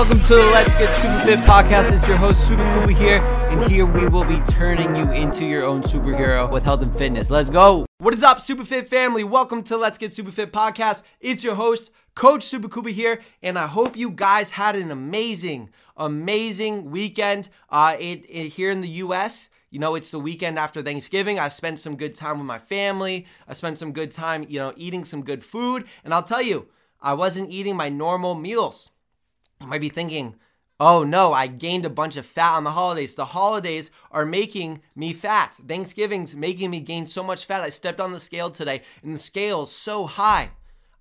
Welcome to the Let's Get Super Fit podcast. It's your host, Super Kuba here, and here we will be turning you into your own superhero with health and fitness. Let's go. What is up, Super Fit family? Welcome to Let's Get Super Fit podcast. It's your host, Coach Super Kuba here, and I hope you guys had an amazing, amazing weekend uh, it, it, here in the U.S. You know, it's the weekend after Thanksgiving. I spent some good time with my family. I spent some good time, you know, eating some good food. And I'll tell you, I wasn't eating my normal meals. You might be thinking, oh no, I gained a bunch of fat on the holidays. The holidays are making me fat. Thanksgiving's making me gain so much fat. I stepped on the scale today and the scale's so high.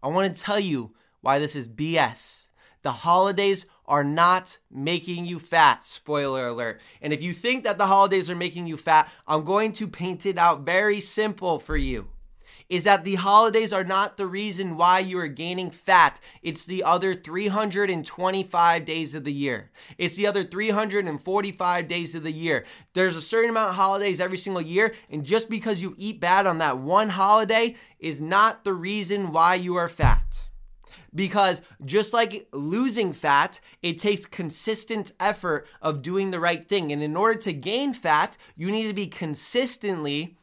I want to tell you why this is BS. The holidays are not making you fat. Spoiler alert. And if you think that the holidays are making you fat, I'm going to paint it out very simple for you is that the holidays are not the reason why you are gaining fat. It's the other 325 days of the year. It's the other 345 days of the year. There's a certain amount of holidays every single year, and just because you eat bad on that one holiday is not the reason why you are fat because just like losing fat, it takes consistent effort of doing the right thing. And in order to gain fat, you need to be consistently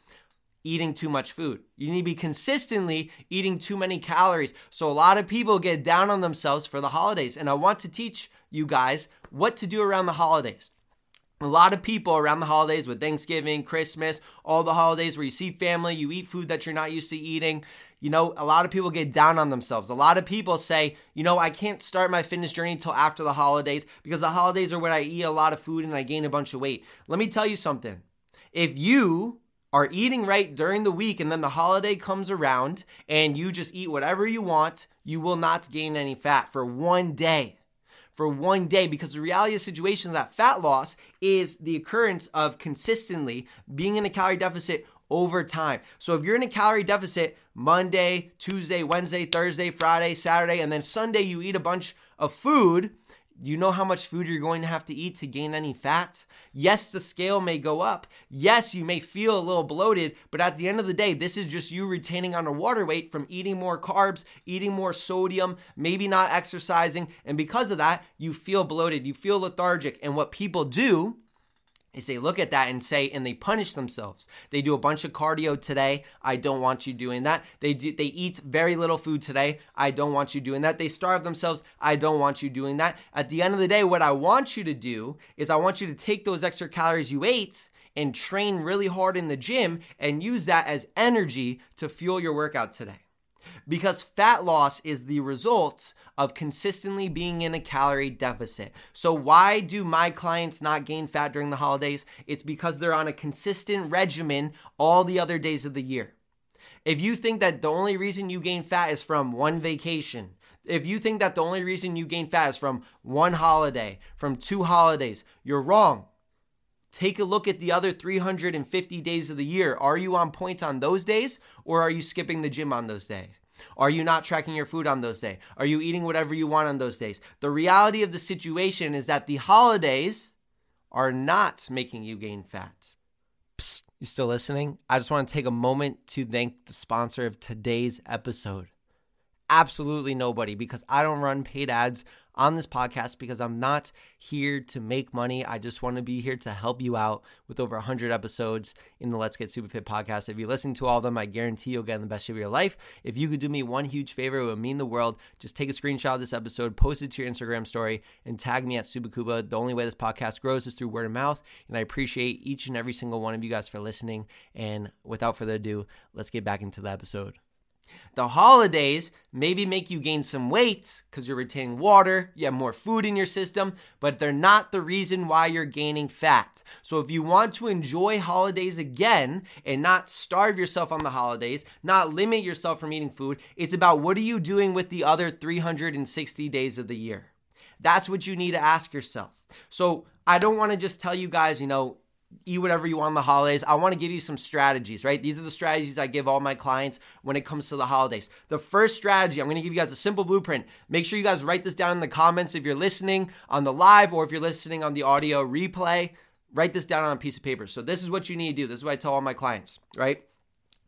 eating too much food. You need to be consistently eating too many calories. So a lot of people get down on themselves for the holidays. And I want to teach you guys what to do around the holidays. A lot of people around the holidays with Thanksgiving, Christmas, all the holidays where you see family, you eat food that you're not used to eating. You know, a lot of people get down on themselves. A lot of people say, you know, I can't start my fitness journey until after the holidays because the holidays are when I eat a lot of food and I gain a bunch of weight. Let me tell you something. If you are eating right during the week and then the holiday comes around and you just eat whatever you want, you will not gain any fat for one day. For one day, because the reality of the situation is that fat loss is the occurrence of consistently being in a calorie deficit over time. So if you're in a calorie deficit Monday, Tuesday, Wednesday, Thursday, Friday, Saturday, and then Sunday you eat a bunch of food, you know how much food you're going to have to eat to gain any fat? Yes, the scale may go up. Yes, you may feel a little bloated, but at the end of the day, this is just you retaining on a water weight from eating more carbs, eating more sodium, maybe not exercising. And because of that, you feel bloated, you feel lethargic. And what people do is they look at that and say and they punish themselves. They do a bunch of cardio today i don't want you doing that. They do, they eat very little food today i don't want you doing that. They starve themselves i don't want you doing that. At the end of the day what i want you to do is i want you to take those extra calories you ate and train really hard in the gym and use that as energy to fuel your workout today because fat loss is the result of consistently being in a calorie deficit. So, why do my clients not gain fat during the holidays? It's because they're on a consistent regimen all the other days of the year. If you think that the only reason you gain fat is from one vacation, if you think that the only reason you gain fat is from one holiday, from two holidays, you're wrong. Take a look at the other 350 days of the year. Are you on point on those days or are you skipping the gym on those days? Are you not tracking your food on those days? Are you eating whatever you want on those days? The reality of the situation is that the holidays are not making you gain fat. Psst, you still listening? I just want to take a moment to thank the sponsor of today's episode. Absolutely nobody, because I don't run paid ads on this podcast because I'm not here to make money. I just want to be here to help you out with over 100 episodes in the Let's Get Super Fit podcast. If you listen to all of them, I guarantee you'll get in the best shape of your life. If you could do me one huge favor, it would mean the world. Just take a screenshot of this episode, post it to your Instagram story, and tag me at Subakuba. The only way this podcast grows is through word of mouth, and I appreciate each and every single one of you guys for listening. And without further ado, let's get back into the episode. The holidays maybe make you gain some weight because you're retaining water, you have more food in your system, but they're not the reason why you're gaining fat. So if you want to enjoy holidays again and not starve yourself on the holidays, not limit yourself from eating food, it's about what are you doing with the other 360 days of the year? That's what you need to ask yourself. So I don't want to just tell you guys, you know, eat whatever you want on the holidays. I want to give you some strategies, right? These are the strategies I give all my clients when it comes to the holidays. The first strategy, I'm going to give you guys a simple blueprint. Make sure you guys write this down in the comments if you're listening on the live or if you're listening on the audio replay. Write this down on a piece of paper. So, this is what you need to do. This is what I tell all my clients, right?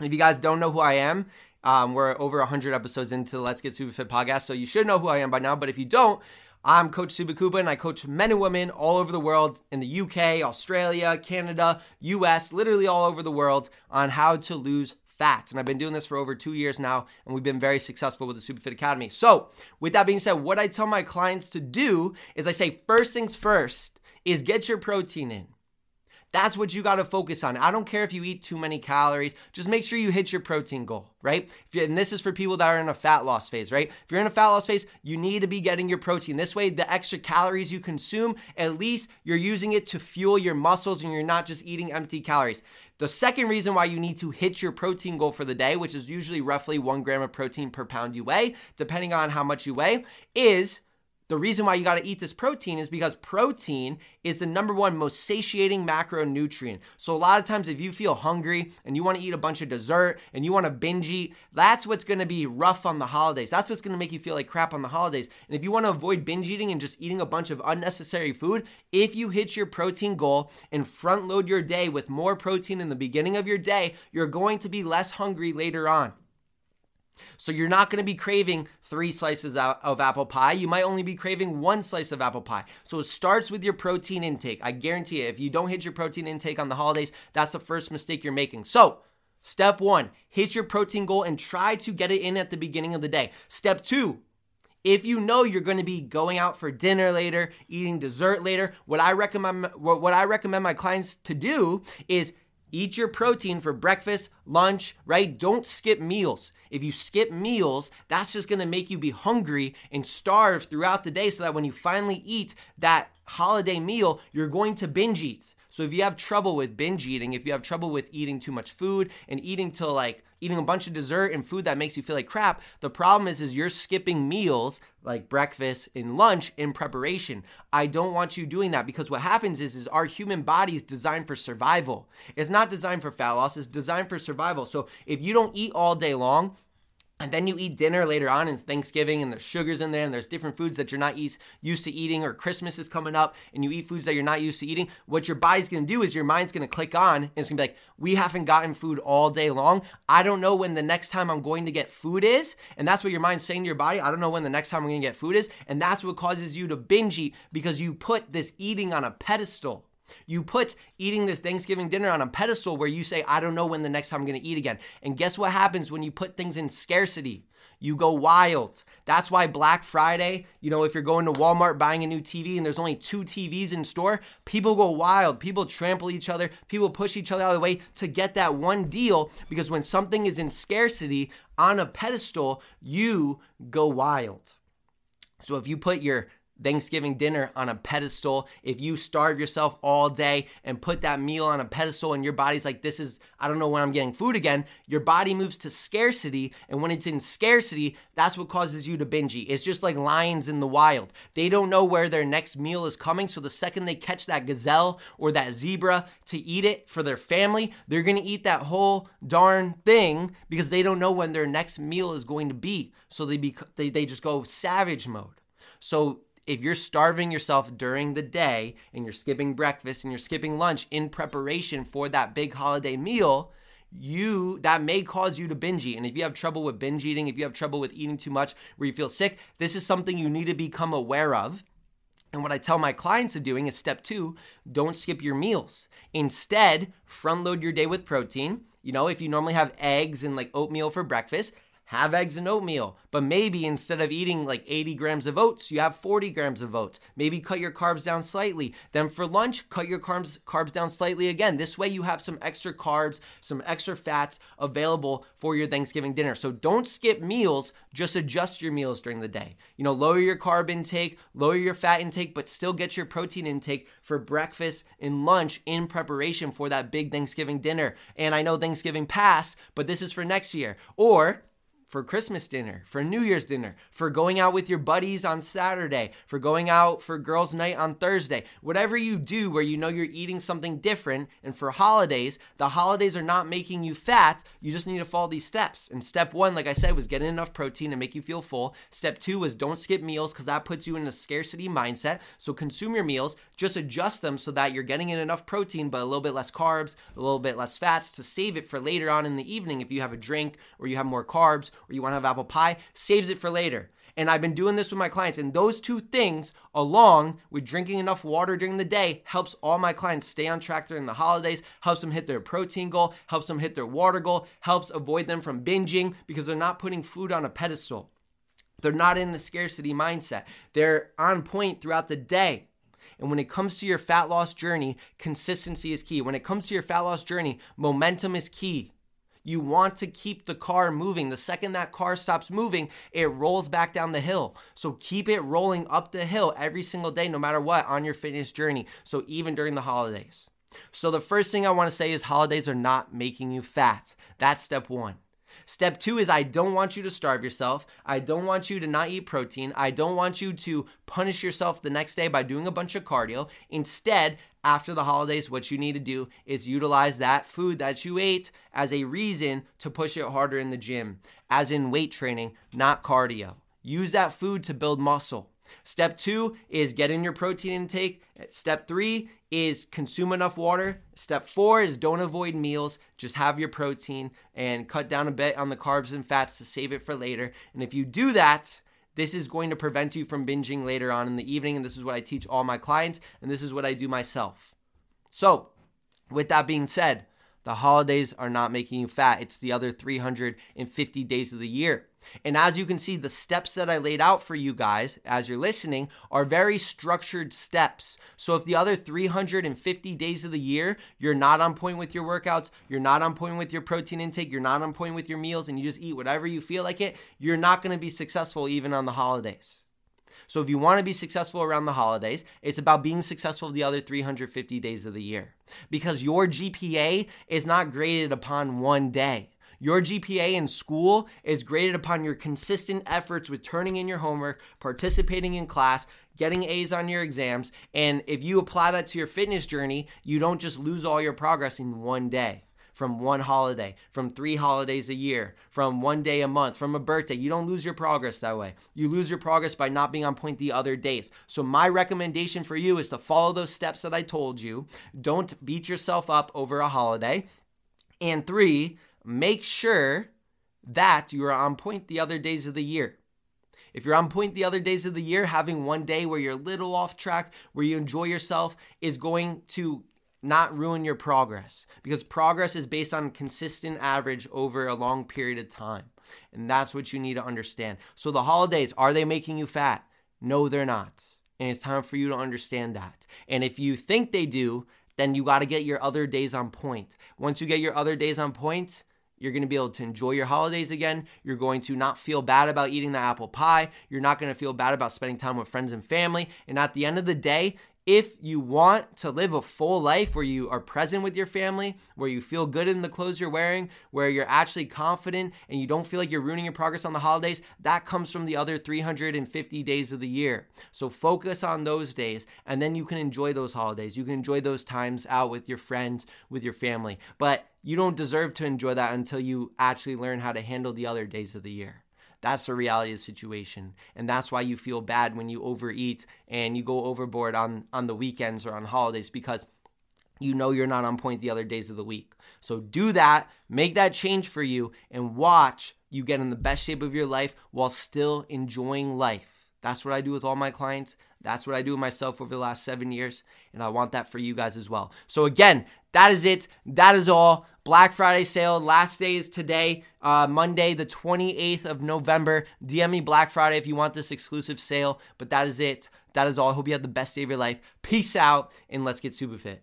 If you guys don't know who I am, um, we're over 100 episodes into the Let's Get Super Fit podcast, so you should know who I am by now. But if you don't, I'm Coach Subakuba and I coach men and women all over the world in the UK, Australia, Canada, US, literally all over the world on how to lose fat. And I've been doing this for over two years now, and we've been very successful with the Superfit Academy. So, with that being said, what I tell my clients to do is I say, first things first is get your protein in. That's what you got to focus on. I don't care if you eat too many calories. Just make sure you hit your protein goal, right? And this is for people that are in a fat loss phase, right? If you're in a fat loss phase, you need to be getting your protein. This way, the extra calories you consume, at least you're using it to fuel your muscles and you're not just eating empty calories. The second reason why you need to hit your protein goal for the day, which is usually roughly one gram of protein per pound you weigh, depending on how much you weigh, is the reason why you got to eat this protein is because protein is the number one most satiating macronutrient. So, a lot of times, if you feel hungry and you want to eat a bunch of dessert and you want to binge eat, that's what's going to be rough on the holidays. That's what's going to make you feel like crap on the holidays. And if you want to avoid binge eating and just eating a bunch of unnecessary food, if you hit your protein goal and front load your day with more protein in the beginning of your day, you're going to be less hungry later on. So you're not going to be craving three slices of apple pie. You might only be craving one slice of apple pie. So it starts with your protein intake. I guarantee you, if you don't hit your protein intake on the holidays, that's the first mistake you're making. So step one, hit your protein goal and try to get it in at the beginning of the day. Step two, if you know you're going to be going out for dinner later, eating dessert later, what I recommend what I recommend my clients to do is eat your protein for breakfast, lunch, right? Don't skip meals. If you skip meals, that's just gonna make you be hungry and starve throughout the day so that when you finally eat that holiday meal, you're going to binge eat. So if you have trouble with binge eating, if you have trouble with eating too much food and eating till like eating a bunch of dessert and food that makes you feel like crap, the problem is is you're skipping meals like breakfast and lunch in preparation. I don't want you doing that because what happens is is our human body is designed for survival. It's not designed for fat loss, it's designed for survival. So if you don't eat all day long, and then you eat dinner later on, and it's Thanksgiving, and there's sugars in there, and there's different foods that you're not used to eating, or Christmas is coming up, and you eat foods that you're not used to eating. What your body's gonna do is your mind's gonna click on, and it's gonna be like, we haven't gotten food all day long. I don't know when the next time I'm going to get food is. And that's what your mind's saying to your body. I don't know when the next time I'm gonna get food is. And that's what causes you to binge eat because you put this eating on a pedestal. You put eating this Thanksgiving dinner on a pedestal where you say, I don't know when the next time I'm gonna eat again. And guess what happens when you put things in scarcity? You go wild. That's why Black Friday, you know, if you're going to Walmart buying a new TV and there's only two TVs in store, people go wild. People trample each other. People push each other out of the way to get that one deal because when something is in scarcity on a pedestal, you go wild. So if you put your Thanksgiving dinner on a pedestal, if you starve yourself all day and put that meal on a pedestal and your body's like, this is, I don't know when I'm getting food again, your body moves to scarcity. And when it's in scarcity, that's what causes you to binge eat. It's just like lions in the wild. They don't know where their next meal is coming. So the second they catch that gazelle or that zebra to eat it for their family, they're to eat that whole darn thing because they don't know when their next meal is going to be. So they, they, they just go savage mode. So if you're starving yourself during the day and you're skipping breakfast and you're skipping lunch in preparation for that big holiday meal, you that may cause you to binge eat. And if you have trouble with binge eating, if you have trouble with eating too much where you feel sick, this is something you need to become aware of. And what I tell my clients of doing is step two, don't skip your meals. Instead, front load your day with protein. You know, if you normally have eggs and like oatmeal for breakfast, have eggs and oatmeal, but maybe instead of eating like 80 grams of oats, you have 40 grams of oats. Maybe cut your carbs down slightly. Then for lunch, cut your carbs carbs down slightly again. This way you have some extra carbs, some extra fats available for your Thanksgiving dinner. So don't skip meals, just adjust your meals during the day. You know, lower your carb intake, lower your fat intake, but still get your protein intake for breakfast and lunch in preparation for that big Thanksgiving dinner. And I know Thanksgiving passed, but this is for next year. Or for Christmas dinner, for New Year's dinner, for going out with your buddies on Saturday, for going out for girls' night on Thursday. Whatever you do where you know you're eating something different, and for holidays, the holidays are not making you fat. You just need to follow these steps. And step one, like I said, was getting enough protein to make you feel full. Step two was don't skip meals because that puts you in a scarcity mindset. So consume your meals, just adjust them so that you're getting in enough protein, but a little bit less carbs, a little bit less fats to save it for later on in the evening if you have a drink or you have more carbs or you want to have apple pie, saves it for later. And I've been doing this with my clients. And those two things, along with drinking enough water during the day, helps all my clients stay on track during the holidays, helps them hit their protein goal, helps them hit their water goal, helps avoid them from binging because they're not putting food on a pedestal. They're not in a scarcity mindset. They're on point throughout the day. And when it comes to your fat loss journey, consistency is key. When it comes to your fat loss journey, momentum is key. You want to keep the car moving. The second that car stops moving, it rolls back down the hill. So keep it rolling up the hill every single day, no matter what, on your fitness journey. So even during the holidays. So the first thing I want to say is holidays are not making you fat. That's step one. Step two is I don't want you to starve yourself. I don't want you to not eat protein. I don't want you to punish yourself the next day by doing a bunch of cardio. Instead, after the holidays, what you need to do is utilize that food that you ate as a reason to push it harder in the gym, as in weight training, not cardio. Use that food to build muscle. Step two is get in your protein intake. Step three is consume enough water. Step four is don't avoid meals. Just have your protein and cut down a bit on the carbs and fats to save it for later. And if you do that, this is going to prevent you from binging later on in the evening. And this is what I teach all my clients, and this is what I do myself. So, with that being said, the holidays are not making you fat. It's the other 350 days of the year. And as you can see, the steps that I laid out for you guys as you're listening are very structured steps. So if the other 350 days of the year, you're not on point with your workouts, you're not on point with your protein intake, you're not on point with your meals, and you just eat whatever you feel like it, you're not going to be successful even on the holidays. So if you want to be successful around the holidays, it's about being successful the other 350 days of the year. Because your GPA is not graded upon one day. Your GPA in school is graded upon your consistent efforts with turning in your homework, participating in class, getting A's on your exams. And if you apply that to your fitness journey, you don't just lose all your progress in one day from one holiday, from three holidays a year, from one day a month, from a birthday. You don't lose your progress that way. You lose your progress by not being on point the other days. So, my recommendation for you is to follow those steps that I told you. Don't beat yourself up over a holiday. And three, make sure that you are on point the other days of the year. If you're on point the other days of the year, having one day where you're a little off track, where you enjoy yourself, is going to not ruin your progress because progress is based on consistent average over a long period of time. And that's what you need to understand. So, the holidays, are they making you fat? No, they're not. And it's time for you to understand that. And if you think they do, then you got to get your other days on point. Once you get your other days on point, you're going to be able to enjoy your holidays again. You're going to not feel bad about eating the apple pie. You're not going to feel bad about spending time with friends and family. And at the end of the day, if you want to live a full life where you are present with your family, where you feel good in the clothes you're wearing, where you're actually confident and you don't feel like you're ruining your progress on the holidays, that comes from the other 350 days of the year. So focus on those days and then you can enjoy those holidays. You can enjoy those times out with your friends, with your family. But you don't deserve to enjoy that until you actually learn how to handle the other days of the year. That's the reality of the situation. And that's why you feel bad when you overeat and you go overboard on, on the weekends or on holidays because you know you're not on point the other days of the week. So do that, make that change for you, and watch you get in the best shape of your life while still enjoying life. That's what I do with all my clients. That's what I do with myself over the last seven years. And I want that for you guys as well. So, again, that is it. That is all. Black Friday sale. Last day is today, uh, Monday, the 28th of November. DM me Black Friday if you want this exclusive sale. But that is it. That is all. I hope you have the best day of your life. Peace out, and let's get super fit.